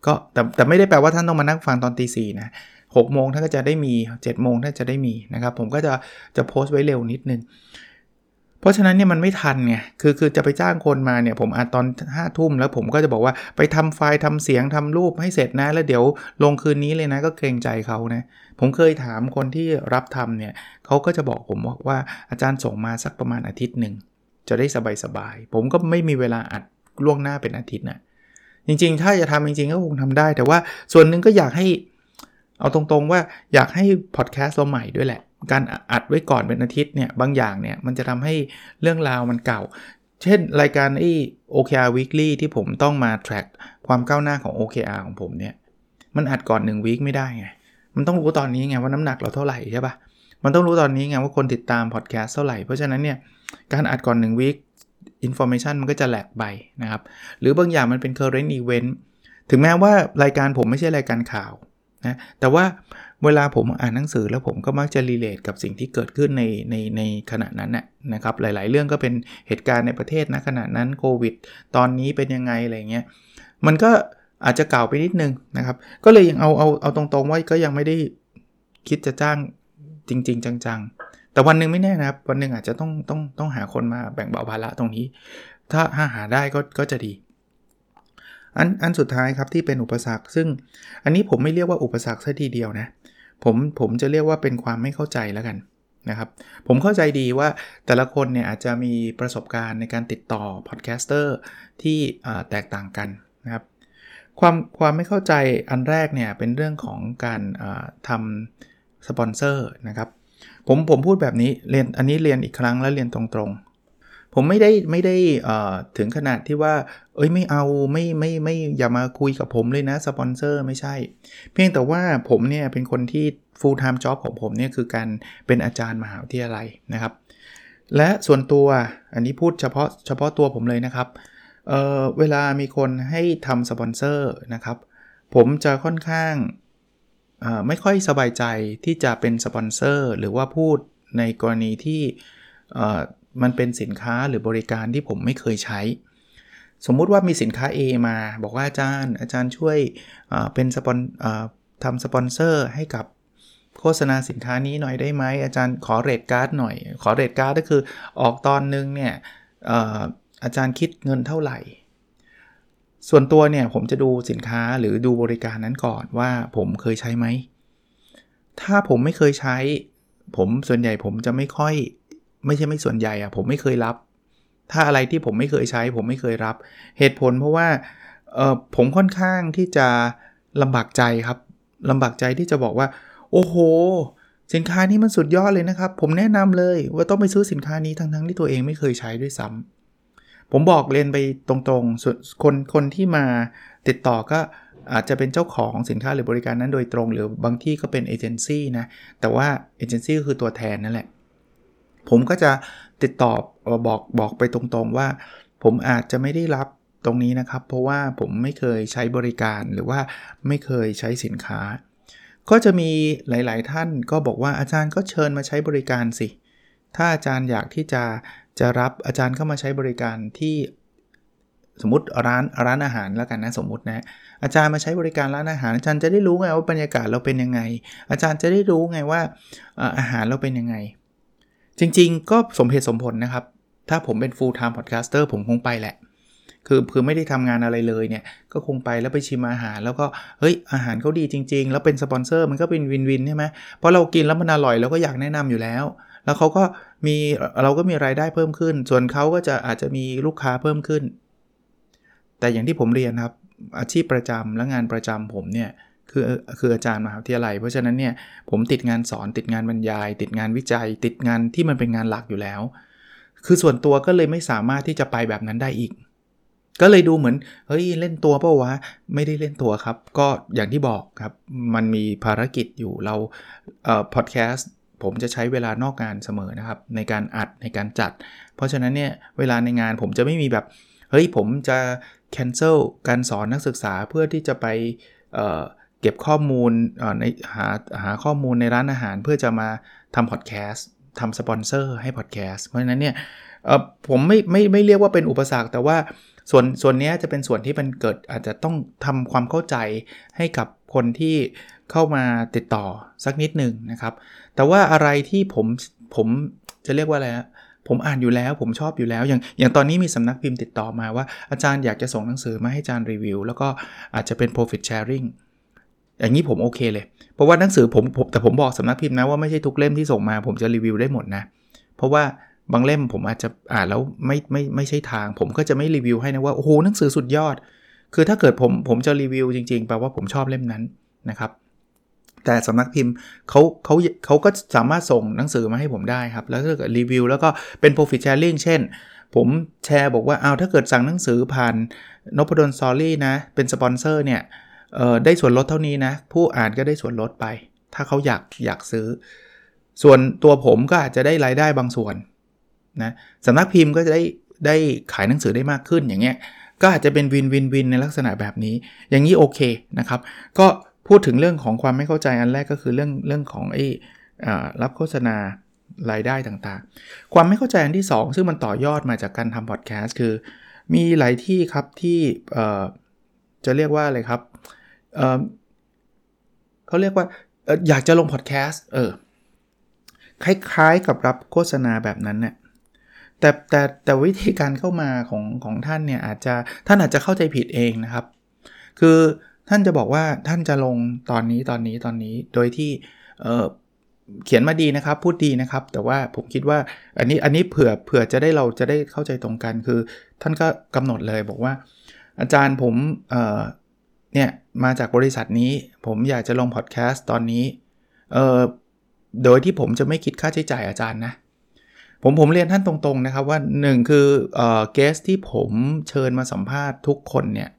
ก็แต่แต่ไม่ได้แปลว่าท่านต้องมานั่งฟังตอนตีสี่นะหกโมงท่านก็จะได้มี7จ็ดโมงท่านจะได้มีนะครับ ผมก็จะจะโพสต์ไว้เร็วนิดนึง เพราะฉะนั้นเนี่ยมันไม่ทันไง คือคือจะไปจ้างคนมาเนี่ยผมอัดตอน5้าทุ่มแล้วผมก็จะบอกว่าไปทำไฟล์ทำเสียงทำรูปให้เสร็จนะ แล้วเดี๋ยวลงคืนนี้เลยนะก็เกรงใจเขานะ ผมเคยถามคนที่รับทำเนี่ยเขาก็จะบอกผมว่าอาจารย์ส่งมาสักประมาณอาทิตย์หนึ่งจะได้สบายๆ ผมก็ไม่มีเวลาอัดล่วงหน้าเป็นอาทิตย์นะจริงๆ ถ้าจะทำจริงๆ ก็คงทำได้ แต่ว่าส่วนหนึ่งก็อยากให้ เอาตรงๆว่าอยากให้พอดแคสต์เราใหม่ด้วยแหละ การอัดไว้ก่อนเป็นอาทิตย์เนี่ยบางอย่างเนี่ยมันจะทำให้เรื่องราวมันเก่า เช่นรายการไอ้ OKR Weekly ที่ผมต้องมา track ความก้าวหน้าของ OKR ของผมเนี่ยมันอัดก่อน1วีคไม่ได้ไงมันต้องรู้ตอนนี้ไงว่าน้ำหนักเราเท่าไหร่ใช่ปะมันต้องรู้ตอนนี้ไงว่าคนติดตามพอดแคสต์เท่าไหร่เพราะฉะนั้นเนี่ยการอัดก่อน1 week information มันก็จะ lag ไปนะครับ หรือบางอย่างมันเป็น current event ถึงแม้ว่ารายการผมไม่ใช่รายการข่าวนะแต่ว่า เวลาผมอ่านหนังสือแล้วผมก็มักจะ relate กับสิ่งที่เกิดขึ้นในในในขณะนั้นนะครับ หลาย ๆ เรื่องก็เป็นเหตุการณ์ในประเทศนะขณะนั้นโควิด ตอนนี้เป็นยังไงอะไรเงี้ย มันก็อาจจะเก่าไปนิดนึงนะครับ ก็เลยยังเอาเอาเอาตรงๆว่าก็ยังไม่ได้คิดจะจ้างจริง ๆ จัง ๆ แต่วันหนึ่งไม่แน่นะครับ วันหนึ่งอาจจะต้องต้องต้องหาคนมาแบ่งเบาภาระตรงนี้ ถ้าหาหาได้ก็ก็จะดีอันอันสุดท้ายครับที่เป็นอุปสรรค ซึ่งอันนี้ผมไม่เรียกว่าอุปสรรคซะทีเดียวนะ ผมผมจะเรียกว่าเป็นความไม่เข้าใจแล้วกันนะครับผมเข้าใจดีว่าแต่ละคนเนี่ยอาจจะมีประสบการณ์ในการติดต่อ podcaster ที่แตกต่างกันนะครับความความไม่เข้าใจอันแรกเนี่ยเป็นเรื่องของการทำสปอนเซอร์นะครับผมผมพูดแบบนี้เรียนอันนี้เรียนอีกครั้งแล้วเรียนตรง ผมไม่ได้ไม่ได้ถึงขนาดที่ว่า เอ้ยไม่เอาไม่ไม่ไม่อย่ามาคุยกับผมเลยนะสปอนเซอร์ไม่ใช่ เพียงแต่ว่าผมเนี่ยเป็นคนที่ full time job ของผมเนี่ยคือการเป็นอาจารย์มหาวิทยาลัยนะครับ และส่วนตัวอันนี้พูดเฉพาะเฉพาะตัวผมเลยนะครับเวลามีคนให้ทำสปอนเซอร์นะครับ ผมจะค่อนข้างไม่ค่อยสบายใจที่จะเป็นสปอนเซอร์หรือว่าพูดในกรณีที่ มันเป็นสินค้าหรือบริการที่ผมไม่เคยใช้ สมมุติว่ามีสินค้า A มา บอกว่าอาจารย์ อาจารย์ช่วยเป็นสปอนทำสปอนเซอร์ให้กับโฆษณาสินค้านี้หน่อยได้ไหมอาจารย์ขอ rate card หน่อย ขอเรทการ์ดก็คือออกตอนนึงเนี่ยอาจารย์คิดเงินเท่าไหร่ ส่วนตัวเนี่ยผมจะดูสินค้าหรือดูบริการนั้นก่อนว่าผมเคยใช้ไหม ถ้าผมไม่เคยใช้ ผมส่วนใหญ่ผมจะไม่ค่อย ไม่ใช่ไม่ส่วนใหญ่อะผมไม่เคยรับ ถ้าอะไรที่ผมไม่เคยใช้ ผมไม่เคยรับ เหตุผลเพราะว่าเออผมค่อนข้างที่จะลำบากใจครับลำบากใจที่จะบอกว่า โอ้โห สินค้านี้มันสุดยอดเลยนะครับ ผมแนะนำเลยว่าต้องไปซื้อสินค้านี้ทั้งๆที่ตัวเองไม่เคยใช้ด้วยซ้ำผมบอกเรียนไปตรงๆส่วนคนคนที่มาติดต่อก็อาจจะเป็นเจ้าของสินค้าหรือบริการนั้นโดยตรง หรือบางที่ก็เป็นเอเจนซี่นะแต่ว่าเอเจนซี่ก็คือตัวแทนนั่นแหละ ผมก็จะติดต่อบอกบอกไปตรงๆว่า ผมอาจจะไม่ได้รับตรงนี้นะครับ เพราะว่าผมไม่เคยใช้บริการหรือว่าไม่เคยใช้สินค้า ก็จะมีหลายๆท่านก็บอกว่าอาจารย์ก็เชิญมาใช้บริการสิ ถ้าอาจารย์อยากที่จะจะรับอาจารย์เข้ามาใช้บริการที่สมมติร้านร้านอาหารแล้วกันนะสมมตินะอาจารย์มาใช้บริการร้านอาหาร อาจารย์จะได้รู้ไงว่าบรรยากาศเราเป็นยังไง อาจารย์จะได้รู้ไงว่าอาหารเราเป็นยังไง จริงๆ ก็สมเหตุสมผลนะครับ ถ้าผมเป็น full time podcaster ผมคงไปแหละ คือคือไม่ได้ทำงานอะไรเลยเนี่ย ก็คงไปแล้วไปชิมอาหาร แล้วก็ เฮ้ย อาหารเขาดีจริง ๆ แล้วเป็นสปอนเซอร์มันก็เป็นวินวินใช่ไหมเพราะเรากินแล้วมันอร่อยเราก็อยากแนะนำอยู่แล้ว แล้วเขาก็มีเราก็มีรายได้เพิ่มขึ้น ส่วนเขาก็จะอาจจะมีลูกค้าเพิ่มขึ้น แต่อย่างที่ผมเรียนครับ อาชีพประจำและงานประจำผมเนี่ย คือคืออาจารย์มหาวิทยาลัย เพราะฉะนั้นเนี่ยผมติดงานสอนติดงานบรรยาย ติดงานวิจัย ติดงานที่มันเป็นงานหลักอยู่แล้ว คือส่วนตัวก็เลยไม่สามารถที่จะไปแบบนั้นได้อีก ก็เลยดูเหมือนเฮ้ยเล่นตัวเปล่าวะไม่ได้เล่นตัวครับ ก็อย่างที่บอกครับมันมีภารกิจอยู่เราเอ่อพอดแคสต์ผมจะใช้เวลานอกงานเสมอนะครับในการอัดในการจัด เพราะฉะนั้นเนี่ยเวลาในงานผมจะไม่มีแบบเฮ้ยผมจะ cancel การสอนนักศึกษาเพื่อที่จะไป เก็บข้อมูลในหาหาข้อมูลในร้านอาหารเพื่อจะมาทำพอดแคสต์ทำสปอนเซอร์ให้พอดแคสต์เพราะฉะนั้นเนี่ยผมไม่ไม่ไม่เรียกว่าเป็นอุปสรรค แต่ว่าส่วนส่วนนี้จะเป็นส่วนที่มันเกิดอาจจะต้องทำความเข้าใจให้กับคนที่เข้ามาติดต่อสักนิดหนึ่งนะครับ แต่ว่าอะไรที่ผมผมจะเรียกว่าอะไรผมอ่านอยู่แล้วผมชอบอยู่แล้ว อย่างอย่างตอนนี้มีสำนักพิมพ์ติดต่อมาว่าอาจารย์อยากจะส่งหนังสือมาให้อาจารย์รีวิว แล้วก็อาจจะเป็น profit sharing อย่างนี้ผมโอเคเลย เพราะว่าหนังสือผมแต่ผมบอกสำนักพิมพ์นะว่าไม่ใช่ทุกเล่มที่ส่งมา ผมจะรีวิวได้หมดนะ เพราะว่าบางเล่มผมอาจจะอ่านแล้วไม่ไม่ไม่ใช่ทาง ผมก็จะไม่รีวิวให้นะว่าโอ้โหหนังสือสุดยอด คือถ้าเกิดผมผมจะรีวิวจริงๆแปลว่าผมชอบเล่มนั้นนะครับ แต่สำนักพิมพ์เขาเขาเขาก็สามารถส่งหนังสือมาให้ผมได้ครับ แล้วถ้าเกิดรีวิวแล้วก็เป็น profit sharing เช่น ผมแชร์บอกว่าเอาถ้าเกิดสั่งหนังสือผ่านนพดลสอรี่นะเป็นสปอนเซอร์เนี่ย ได้ส่วนลดเท่านี้นะ ผู้อ่านก็ได้ส่วนลดไป ถ้าเขาอยากอยากซื้อ ส่วนตัวผมก็อาจจะได้รายได้บางส่วนนะสำนักพิมพ์ก็จะได้ได้ขายหนังสือได้มากขึ้นอย่างเงี้ยก็อาจจะเป็นวินวินวินในลักษณะแบบนี้ อย่างนี้โอเคนะครับ ก็พูดถึงเรื่องของความไม่เข้าใจอันแรกก็คือเรื่องเรื่องของไอ้รับโฆษณารายได้ต่างๆ ความไม่เข้าใจอันที่ 2 ซึ่งมันต่อยอดมาจากการทำพอดแคสต์คือ มีหลายที่ครับที่จะเรียกว่าอะไรครับ เขาเรียกว่าอยากจะลงพอดแคสต์เออคล้ายๆกับรับโฆษณาแบบนั้นเนี่ยแต่แต่แต่วิธีการเข้ามาของของท่านเนี่ยอาจจะท่านอาจจะเข้าใจผิดเองนะครับ คือท่านจะบอกว่าท่านจะลงตอนนี้ตอนนี้ตอนนี้โดยที่เเขียนมาดีนะครับ พูดดีนะครับ แต่ว่าผมคิดว่าอันนี้อันนี้เผื่อเผื่อจะได้เราจะได้เข้าใจตรงกันคือ ท่านก็กำหนดเลยบอกว่า อาจารย์ผม เนี่ยมาจากบริษัทนี้ผมอยากจะลงพอดแคสต์ตอนนี้เออโดยที่ผมจะไม่คิดค่าใช้จ่ายอาจารย์นะ ผมผมเรียนท่านตรงๆนะครับว่า 1 คือเออเกสที่ผมเชิญมาสัมภาษณ์ทุกคนเนี่ย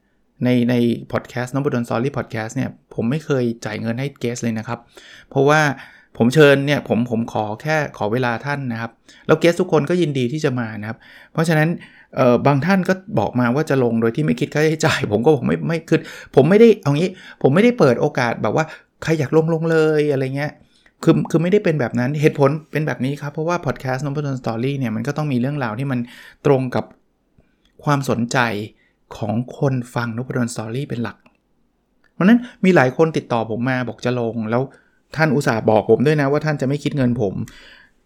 ในในพอดแคสต์น้องบุดนซอรี่พอดแคสต์เนี่ยผมไม่เคยจ่ายเงินให้เกสเลยนะครับ เพราะว่าผมเชิญเนี่ยผมผมขอแค่ขอเวลาท่านนะครับ แล้วเกสทุกคนก็ยินดีที่จะมานะครับ เพราะฉะนั้น บางท่านก็บอกมาว่าจะลงโดยที่ไม่คิดค่าใช้จ่าย ผมก็บอกไม่ไม่คือผมไม่ได้เอางี้ ผมไม่ได้เปิดโอกาสแบบว่าใครอยากลงลงเลยอะไรเงี้ยคือคือไม่ได้เป็นแบบนั้นเหตุผลเป็นแบบนี้ครับ เพราะว่าพอดแคสต์นพดลสตอรี่เนี่ยมันก็ต้องมีเรื่องราวที่มันตรงกับความสนใจของคนฟังนพดลสตอรี่เป็นหลัก เพราะนั้นมีหลายคนติดต่อผมมาบอกจะลง แล้วท่านอุตส่าห์บอกผมด้วยนะว่าท่านจะไม่คิดเงินผม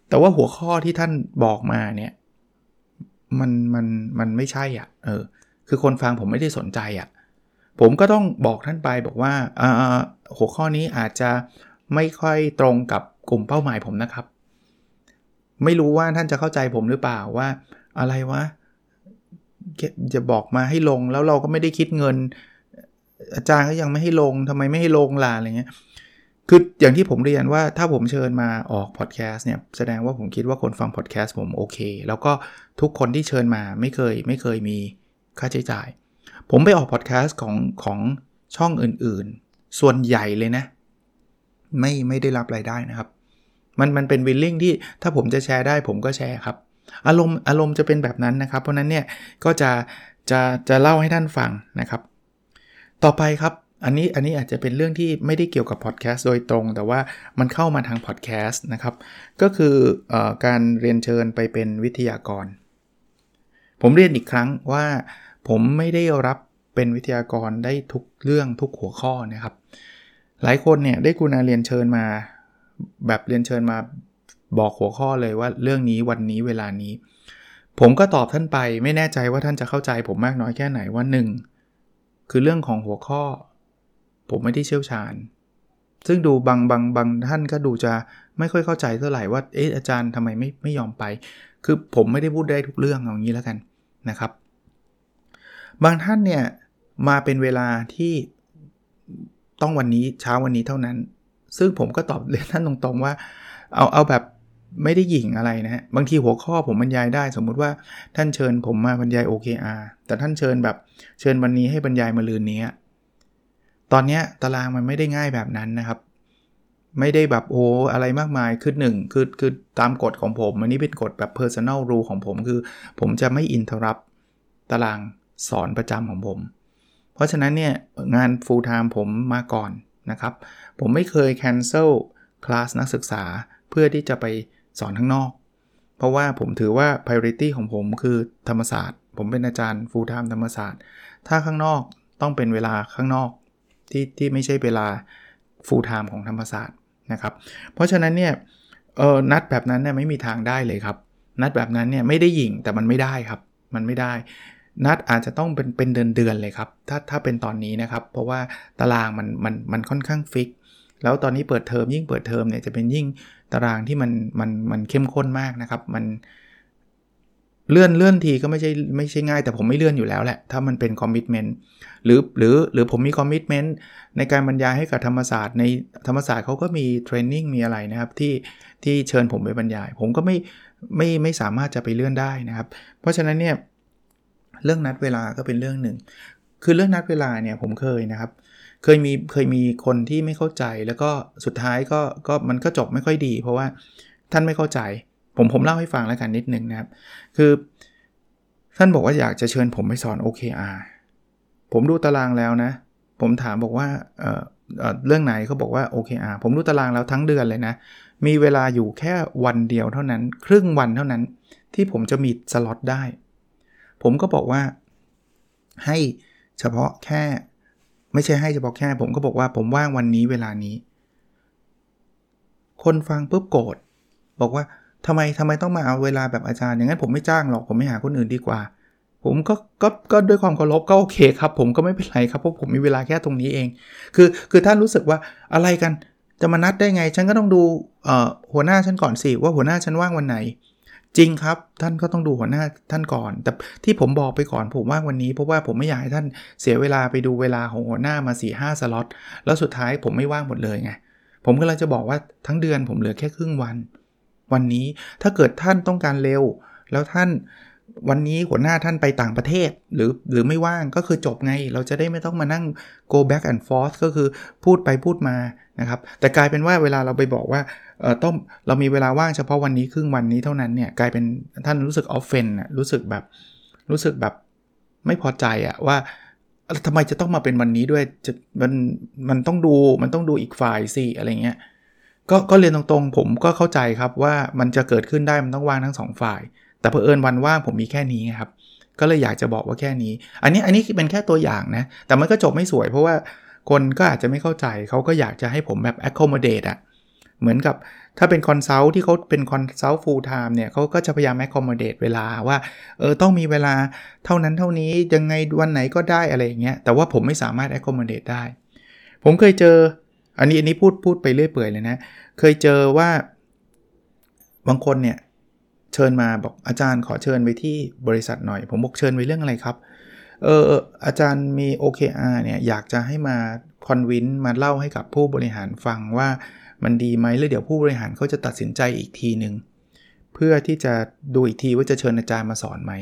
แต่ว่าหัวข้อที่ท่านบอกมาเนี่ย มันมันมันไม่ใช่อะเออคือคนฟังผมไม่ได้สนใจอะผมก็ต้องบอกท่านไปบอกว่าหัวข้อนี้อาจจะไม่ค่อยตรงกับกลุ่มเป้าหมายผมนะครับ ไม่รู้ว่าท่านจะเข้าใจผมหรือเปล่าว่า อะไรวะจะบอกมาให้ลงแล้วเราก็ไม่ได้คิดเงิน อาจารย์ก็ยังไม่ให้ลงทำไมไม่ให้ลงล่ะอะไรเงี้ย คืออย่างที่ผมเรียนว่าถ้าผมเชิญมาออกพอดแคสต์เนี่ยแสดงว่าผมคิดว่าคนฟังพอดแคสต์ผมโอเค แล้วก็ทุกคนที่เชิญมาไม่เคยไม่เคยมีค่าใช้จ่าย ผมไปออกพอดแคสต์ของของช่องอื่นๆ ส่วนใหญ่เลยนะ ไม่ไม่ได้รับรายได้นะครับ มันมันเป็น willing ที่ถ้าผมจะแชร์ได้ผมก็แชร์ครับ อารมณ์อารมณ์จะเป็นแบบนั้นนะครับ เพราะนั้นเนี่ยก็จะจะจะเล่าให้ท่านฟังนะครับ ต่อไปครับ อันนี้อันนี้อาจจะเป็นเรื่องที่ไม่ได้เกี่ยวกับพอดแคสต์โดยตรง แต่ว่ามันเข้ามาทางพอดแคสต์นะครับ ก็คืออการเรียนเชิญไปเป็นวิทยากร ผมเรียนอีกครั้งว่าผมไม่ได้รับเป็นวิทยากรได้ทุกเรื่องทุกหัวข้อนะครับ หลายคนเนี่ยได้กุณาเรียนเชิญมา แบบเรียนเชิญมาบอกหัวข้อเลยว่าเรื่องนี้วันนี้เวลานี้ ผมก็ตอบท่านไปไม่แน่ใจว่าท่านจะเข้าใจผมมากน้อยแค่ไหนว่า 1 คือเรื่องของหัวข้อ ผมไม่ได้เชี่ยวชาญ ซึ่งดูบางบางบางท่านก็ดูจะไม่ค่อยเข้าใจเท่าไหร่ว่าเอ๊ะอาจารย์ทำไมไม่ไม่ยอมไป คือผมไม่ได้พูดได้ทุกเรื่องอย่างนี้แล้วกันนะครับ บางท่านเนี่ยมาเป็นเวลาที่ต้องวันนี้เช้าวันนี้เท่านั้น ซึ่งผมก็ตอบเรียนท่านตรงๆว่า เอาเอาแบบไม่ได้หยิ่งอะไรนะฮะ บางทีหัวข้อผมบรรยายได้ สมมุติว่าท่านเชิญผมมาบรรยาย OKR แต่ท่านเชิญแบบเชิญวันนี้ให้บรรยายมาลืนนี้ ตอนนี้ตารางมันไม่ได้ง่ายแบบนั้นนะครับ ไม่ได้แบบโอ้อะไรมากมายคือหนึ่งคือคือตามกฎของผม อันนี้เป็นกฎแบบ personal rule ของผมคือ ผมจะไม่อินเทอร์รับตารางสอนประจำของผม เพราะฉะนั้นเนี่ยงาน full time ผมมาก่อนนะครับ ผมไม่เคย cancel คลาสนักศึกษาเพื่อที่จะไปสอนข้างนอก เพราะว่าผมถือว่า priority ของผมคือธรรมศาสตร์ ผมเป็นอาจารย์ full time ธรรมศาสตร์ ถ้าข้างนอกต้องเป็นเวลาข้างนอก ที่ที่ไม่ใช่เวลา full time ของธรรมศาสตร์นะครับ เพราะฉะนั้นเนี่ยเออนัดแบบนั้นเนี่ยไม่มีทางได้เลยครับ นัดแบบนั้นเนี่ยไม่ได้หยิ่งแต่มันไม่ได้ครับ มันไม่ได้ นัดอาจจะต้องเป็นเป็นเดือนเดือนเลยครับ ถ้าถ้าเป็นตอนนี้นะครับ เพราะว่าตารางมันมันมันค่อนข้าง fix แล้วตอนนี้เปิดเทอมยิ่งเปิดเทอมเนี่ยจะเป็นยิ่งตารางที่มันมันมันเข้มข้นมากนะครับ มัน เลื่อนเลื่อนทีก็ไม่ใช่ไม่ใช่ง่ายแต่ผมไม่เลื่อนอยู่แล้วแหละ ถ้ามันเป็น commitment หรือหรือหรือผมมี commitment ในการบรรยายให้กับธรรมศาสตร์ในธรรมศาสตร์เขาก็มี training มีอะไรนะครับที่ที่เชิญผมไปบรรยาย ผมก็ไม่ไม่ไม่สามารถจะไปเลื่อนได้นะครับ เพราะฉะนั้นเนี่ยเรื่องนัดเวลาก็เป็นเรื่องหนึ่ง คือเรื่องนัดเวลาเนี่ยผมเคยนะครับ เคยมีเคยมีคนที่ไม่เข้าใจแล้วก็สุดท้ายก็ก็มันก็จบไม่ค่อยดี เพราะว่าท่านไม่เข้าใจ ผมผมเล่าให้ฟังแล้วกันนิดนึงนะครับ คือ ท่านบอกว่าอยากจะเชิญผมไปสอน OKR ผมดูตารางแล้วนะ ผมถามบอกว่าเออเรื่องไหนเขาบอกว่า OKR ผมดูตารางแล้วทั้งเดือนเลยนะ มีเวลาอยู่แค่วันเดียวเท่านั้น ครึ่งวันเท่านั้น ที่ผมจะมีสล็อตได้ ผมก็บอกว่าให้เฉพาะแค่ไม่ใช่ให้เฉพาะแค่ ผมก็บอกว่าผมว่างวันนี้เวลานี้ คนฟังปุ๊บโกรธบอกว่า ทำไมทำไมต้องมาเอาเวลาแบบอาจารย์อย่างนั้นผมไม่จ้างหรอกผมไม่หาคนอื่นดีกว่า ผมก็ก็ก็ด้วยความเคารพก็โอเคครับ ผมก็ไม่เป็นไรครับเพราะผมมีเวลาแค่ตรงนี้เอง คือคือท่านรู้สึกว่าอะไรกันจะมานัดได้ไง ฉันก็ต้องดูหัวหน้าฉันก่อนสิว่าหัวหน้าฉันว่างวันไหน จริงครับท่านก็ต้องดูหัวหน้าท่านก่อน แต่ที่ผมบอกไปก่อนผมว่าวันนี้เพราะว่าผมไม่อยากให้ท่านเสียเวลาไปดูเวลาของหัวหน้ามา4ี่ห้าสล็อตแล้วสุดท้ายผมไม่ว่างหมดเลยไงผมก็เลยจะบอกว่าทั้งเดือนผมเหลือแค่ครึ่งวัน วันนี้ถ้าเกิดท่านต้องการเร็ว แล้วท่านวันนี้หัวหน้าท่านไปต่างประเทศ หรือหรือไม่ว่างก็คือจบไง เราจะได้ไม่ต้องมานั่ง go back and forth ก็คือพูดไปพูดมานะครับ แต่กลายเป็นว่าเวลาเราไปบอกว่าเออต้องเรามีเวลาว่างเฉพาะวันนี้ครึ่งวันนี้เท่านั้นเนี่ยกลายเป็นท่านรู้สึกออฟเฟนรู้สึกแบบรู้สึกแบบไม่พอใจอะว่าทำไมจะต้องมาเป็นวันนี้ด้วยจะมันมันต้องดูมันต้องดูอีกฝ่ายสิอะไรเงี้ย ก็ก็เรียนตรงๆ ผมก็เข้าใจครับว่ามันจะเกิดขึ้นได้มันต้องว่างทั้งสองฝ่าย แต่เพอเอิญวันว่างผมมีแค่นี้ครับ ก็เลยอยากจะบอกว่าแค่นี้ อันนี้อันนี้เป็นแค่ตัวอย่างนะ แต่มันก็จบไม่สวยเพราะว่าคนก็อาจจะไม่เข้าใจเขาก็อยากจะให้ผมแบบ accommodate อะเหมือนกับถ้าเป็น consult ที่เขาเป็น consult full-time เนี่ยเขาก็จะพยายาม accommodate เวลาว่าเออต้องมีเวลาเท่านั้นเท่านี้ยังไงวันไหนก็ได้อะไรอย่างเงี้ยแต่ว่าผมไม่สามารถ accommodate ได้ ผมเคยเจอ อันนี้อันนี้พูดพูดไปเรื่อยเปื่อยเลยนะ เคยเจอว่าบางคนเนี่ยเชิญมาบอกอาจารย์ขอเชิญไปที่บริษัทหน่อย ผมบอกเชิญไปเรื่องอะไรครับเอออาจารย์มี OKR เนี่ยอยากจะให้มาคอนวินมาเล่าให้กับผู้บริหารฟังว่ามันดีไหมแล้วเดี๋ยวผู้บริหารเขาจะตัดสินใจอีกทีหนึ่งเพื่อที่จะดูอีกทีว่าจะเชิญอาจารย์มาสอนไหม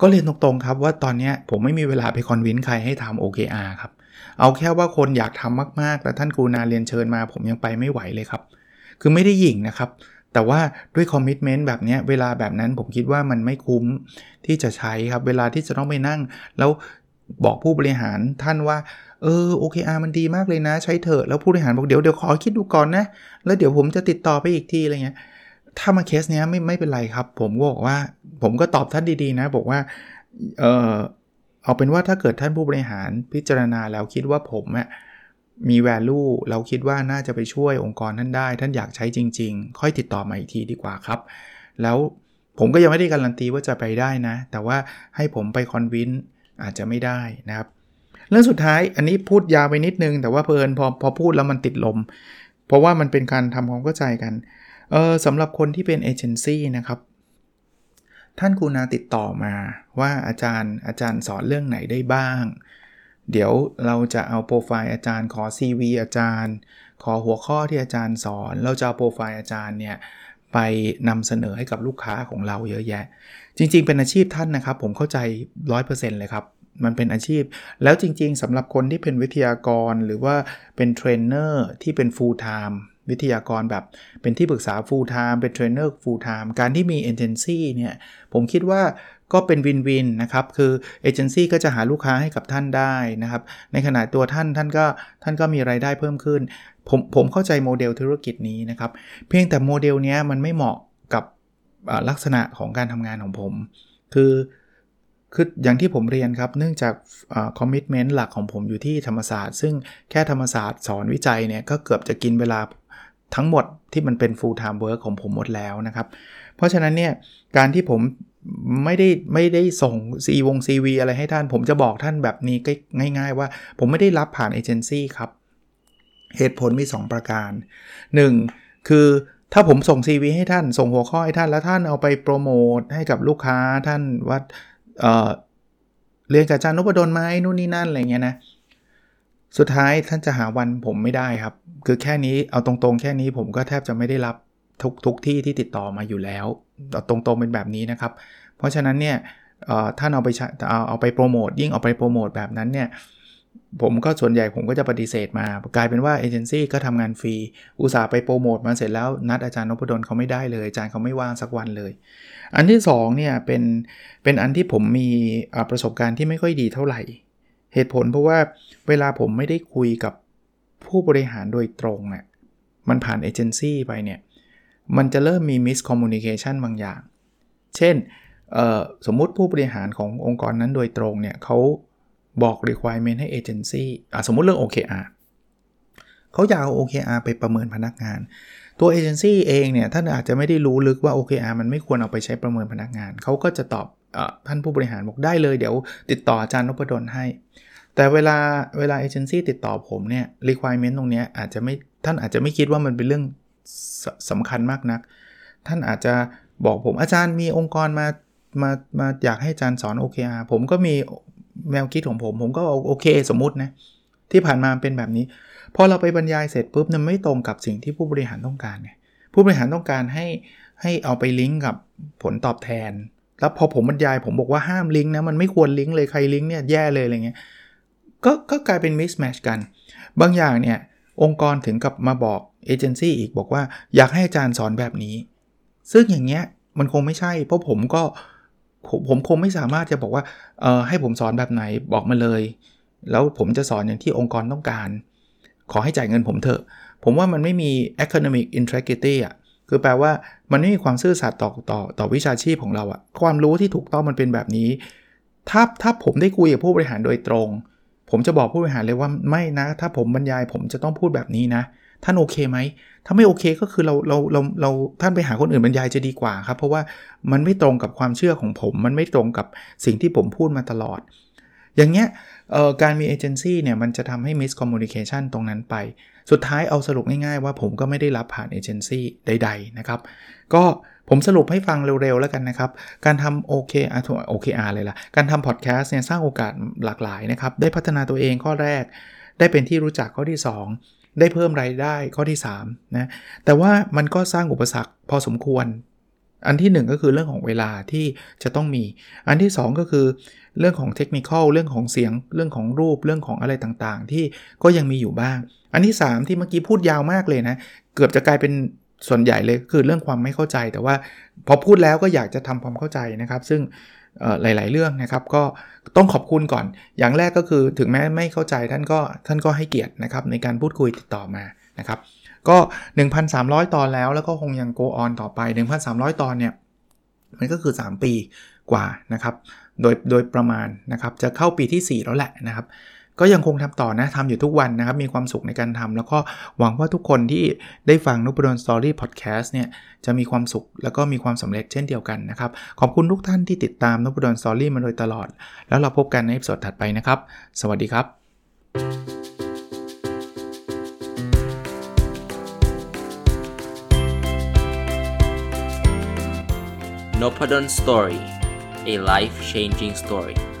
ก็เรียนตรงๆครับว่าตอนนี้ผมไม่มีเวลาไป convince ใครให้ทำ OKR ครับ เอาแค่ว่าคนอยากทำมากๆ แล้วท่านกรุณาเรียนเชิญมา ผมยังไปไม่ไหวเลยครับ คือไม่ได้หยิ่งนะครับ แต่ว่าด้วย commitment แบบนี้เวลาแบบนั้นผมคิดว่ามันไม่คุ้มที่จะใช้ครับ เวลาที่จะต้องไปนั่ง แล้วบอกผู้บริหารท่านว่า เออ OKR มันดีมากเลยนะ ใช้เถอะแล้วผู้บริหารบอกเดี๋ยวเดี๋ยวขอคิดดูก่อนนะ แล้วเดี๋ยวผมจะติดต่อไปอีกทีอะไรเงี้ยถ้ามาเคสเนี้ยไม่ไม่เป็นไรครับ ผมก็บอกว่า ผมก็ตอบท่านดีๆนะ บอกว่าเออ เอาเป็นว่าถ้าเกิดท่านผู้บริหารพิจารณาแล้วคิดว่าผมอะมี value เราคิดว่าน่าจะไปช่วยองค์กรท่านได้ ท่านอยากใช้จริง ๆ ค่อยติดต่อมาอีกทีดีกว่าครับ แล้วผมก็ยังไม่ได้การันตีว่าจะไปได้นะ แต่ว่าให้ผมไปคอนวินอาจจะไม่ได้นะครับ เรื่องสุดท้ายอันนี้พูดยาวไปนิดนึง แต่ว่าเพลินพอพอพูดแล้วมันติดลม เพราะว่ามันเป็นการทำความเข้าใจกันเออสำหรับคนที่เป็นเอเจนซี่นะครับ ท่านคุณาติดต่อมาว่าอาจารย์อาจารย์สอนเรื่องไหนได้บ้าง เดี๋ยวเราจะเอาโปรไฟล์อาจารย์ขอ CV อาจารย์ ขอหัวข้อที่อาจารย์สอน เราจะเอาโปรไฟล์อาจารย์เนี่ยไปนำเสนอให้กับลูกค้าของเราเยอะแยะ จริง ๆ เป็นอาชีพท่านนะครับ ผมเข้าใจ 100%เลยครับ มันเป็นอาชีพ แล้วจริง ๆสำหรับคนที่เป็นวิทยากรหรือว่าเป็นเทรนเนอร์ที่เป็น full time วิทยากรแบบเป็นที่ปรึกษา full time เป็น trainer full time การที่มีเอเจนซี่เนี่ยผมคิดว่าก็เป็น win-win นะครับ คือเอเจนซี่ก็จะหาลูกค้าให้กับท่านได้นะครับ ในขณะตัวท่านท่านก็ท่านก็มีรายได้เพิ่มขึ้น ผมผมเข้าใจโมเดลธุรกิจนี้นะครับ เพียงแต่โมเดลนี้มันไม่เหมาะกับลักษณะของการทำงานของผม คือคืออย่างที่ผมเรียนครับ เนื่องจาก commitment หลักของผมอยู่ที่ธรรมศาสตร์ ซึ่งแค่ธรรมศาสตร์สอนวิจัยเนี่ยก็เกือบจะกินเวลา ทั้งหมดที่มันเป็น full time work ของผมหมดแล้วนะครับ เพราะฉะนั้นเนี่ยการที่ผมไม่ได้ไม่ได้ส่งซีวง CV อะไรให้ท่าน ผมจะบอกท่านแบบนี้ง่าย ๆ ว่าผมไม่ได้รับผ่านเอเจนซี่ครับ เหตุผลมี 2 ประการ 1. คือถ้าผมส่ง CV ให้ท่าน ส่งหัวข้อให้ท่านแล้วท่านเอาไปโปรโมทให้กับลูกค้าท่านว่าเเรียนกับอาจารย์นพดลไหมนู่นนี่นั่นอะไรเงี้ยนะ สุดท้ายท่านจะหาวันผมไม่ได้ครับ คือแค่นี้เอาตรงๆ แค่นี้ผมก็แทบจะไม่ได้รับทุกทุกที่ที่ติดต่อมาอยู่แล้วตรงๆเป็นแบบนี้นะครับ เพราะฉะนั้นเนี่ยท่านเอาไปเอาเอาไปโปรโมทยิ่งเอาไปโปรโมทแบบนั้นเนี่ยผมก็ส่วนใหญ่ผมก็จะปฏิเสธมา กลายเป็นว่าเอเจนซี่ก็ทำงานฟรี อุตส่าห์ไปโปรโมทมาเสร็จแล้วนัดอาจารย์นพดลเขาไม่ได้เลยอาจารย์เขาไม่ว่างสักวันเลย อันที่2เนี่ยเป็นเป็นอันที่ผมมีประสบการณ์ที่ไม่ค่อยดีเท่าไหร่ เหตุผลเพราะว่าเวลาผมไม่ได้คุยกับผู้บริหารโดยตรงเนี่ยมันผ่านเอเจนซี่ไปเนี่ย มันจะเริ่มมี miscommunication บางอย่าง เช่น สมมุติผู้บริหารขององค์กรนั้นโดยตรงเนี่ยเขาบอก requirement ให้เอเจนซี่สมมุติเรื่อง OKR เขาอยากเอา OKR ไปประเมินพนักงาน ตัวเอเจนซี่เองเนี่ยท่านอาจจะไม่ได้รู้ลึกว่า OKR มันไม่ควรเอาไปใช้ประเมินพนักงาน เขาก็จะตอบอท่านผู้บริหารบอกได้เลยเดี๋ยวติดต่ออาจารย์นพดลให้ แต่เวลาเวลาเอเจนซี่ติดต่อผมเนี่ย requirement ตรงนี้อาจจะไม่ท่านอาจจะไม่คิดว่ามันเป็นเรื่องสสำคัญมากนัก ท่านอาจจะบอกผมอาจารย์มีองค์กรมามามาอยากให้อาจารย์สอน OKR ผมก็มีแนวคิดของผม ผมก็โอเคสมมตินะ ที่ผ่านมาเป็นแบบนี้ พอเราไปบรรยายเสร็จปุ๊บมันไม่ตรงกับสิ่งที่ผู้บริหารต้องการไงผู้บริหารต้องการให้ให้เอาไปลิงก์กับผลตอบแทน แล้วพอผมบรรยายผมบอกว่าห้ามลิงก์นะมันไม่ควรลิงก์เลยใครลิงก์เนี่ยแย่เลยอะไรเงี้ย ก็ก็กลายเป็น mismatch กัน บางอย่างเนี่ย องค์กรถึงกับมาบอกเอเจนซี่อีกบอกว่าอยากให้อาจารย์สอนแบบนี้ ซึ่งอย่างเงี้ยมันคงไม่ใช่ เพราะผมก็ผมผมคงไม่สามารถจะบอกว่าเออให้ผมสอนแบบไหนบอกมาเลย แล้วผมจะสอนอย่างที่องค์กรต้องการ ขอให้จ่ายเงินผมเถอะ ผมว่ามันไม่มี economic integrity อะคือแปลว่ามันไม่มีความซื่อสัตย์ต่อต่อต่อวิชาชีพของเราอะความรู้ที่ถูกต้องมันเป็นแบบนี้ ถ้าถ้าผมได้คุยกับผู้บริหารโดยตรง ผมจะบอกผู้บริหารเลยว่าไม่นะ ถ้าผมบรรยายผมจะต้องพูดแบบนี้นะ ท่านโอเคไหม ถ้าไม่โอเคก็คือเราเราเราเราท่านไปหาคนอื่นบรรยายจะดีกว่าครับ เพราะว่ามันไม่ตรงกับความเชื่อของผม มันไม่ตรงกับสิ่งที่ผมพูดมาตลอด อย่างเงี้ยการมีเอเจนซี่เนี่ยมันจะทำให้ miscommunication ตรงนั้นไป สุดท้ายเอาสรุปง่ายๆว่าผมก็ไม่ได้รับผ่านเอเจนซี่ใด ๆ นะครับ ก็ ผมสรุปให้ฟังเร็วๆแล้วกันนะครับ การทำ OKR OKR เลยล่ะ การทำพอดแคสต์เนี่ยสร้างโอกาสหลากหลายนะครับ ได้พัฒนาตัวเองข้อแรก ได้เป็นที่รู้จักข้อที่ 2 ได้เพิ่มรายได้ข้อที่3นะแต่ว่ามันก็สร้างอุปสรรคพอสมควร อันที่ 1 ก็คือเรื่องของเวลาที่จะต้องมี อันที่ 2 ก็คือเรื่องของเทคนิคเรื่องของเสียง เรื่องของรูปเรื่องของอะไรต่างๆ ที่ก็ยังมีอยู่บ้าง อันที่ 3 ที่เมื่อกี้พูดยาวมากเลยนะ เกือบจะกลายเป็น ส่วนใหญ่เลยคือเรื่องความไม่เข้าใจ แต่ว่าพอพูดแล้วก็อยากจะทำความเข้าใจนะครับ ซึ่งหลาย ๆ เรื่องนะครับ ก็ต้องขอบคุณก่อน อย่างแรกก็คือถึงแม้ไม่เข้าใจท่านก็ท่านก็ให้เกียรตินะครับในการพูดคุยติดต่อมานะครับ ก็ 1,300 ตอนแล้วแล้วก็คงยัง go on ต่อไป 1,300 ตอนเนี่ยมันก็คือ 3 ปีกว่านะครับ โดยโดยประมาณนะครับจะเข้าปีที่ 4 แล้วแหละนะครับ ก็ยังคงทำต่อนะทำอยู่ทุกวันนะครับ มีความสุขในการทำแล้วก็หวังว่าทุกคนที่ได้ฟังนุบดอนสตอรี่พอดแคสต์เนี่ยจะมีความสุขแล้วก็มีความสำเร็จเช่นเดียวกันนะครับ ขอบคุณทุกท่านที่ติดตามนุบดอนสตอรี่มาโดยตลอด แล้วเราพบกันในสดถัดไปนะครับ สวัสดีครับ n o p a d o n Story a life changing story